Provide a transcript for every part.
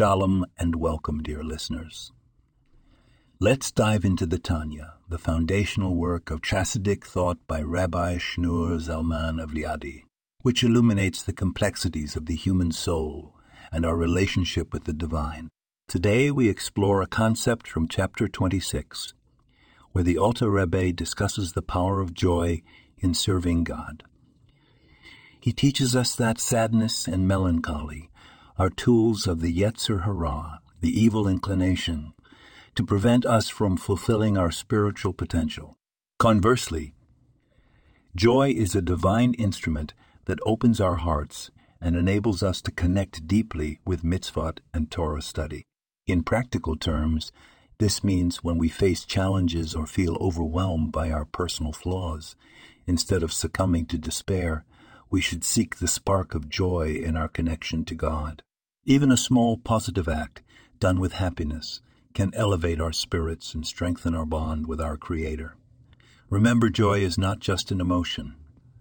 Shalom and welcome, dear listeners. Let's dive into the Tanya, the foundational work of Chassidic thought by Rabbi Shneur Zalman of Liadi, which illuminates the complexities of the human soul and our relationship with the divine. Today we explore a concept from chapter 26, where the Alter Rebbe discusses the power of joy in serving God. He teaches us that sadness and melancholy are tools of the Yetzer Hara, the evil inclination, to prevent us from fulfilling our spiritual potential. Conversely, joy is a divine instrument that opens our hearts and enables us to connect deeply with mitzvot and Torah study. In practical terms, this means when we face challenges or feel overwhelmed by our personal flaws, instead of succumbing to despair, we should seek the spark of joy in our connection to God. Even a small positive act, done with happiness, can elevate our spirits and strengthen our bond with our Creator. Remember, joy is not just an emotion,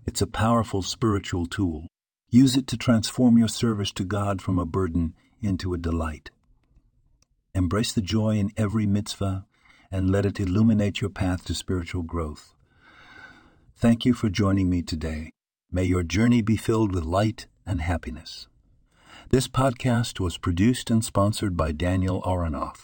it's a powerful spiritual tool. Use it to transform your service to God from a burden into a delight. Embrace the joy in every mitzvah and let it illuminate your path to spiritual growth. Thank you for joining me today. May your journey be filled with light and happiness. This podcast was produced and sponsored by Daniel Aronoff.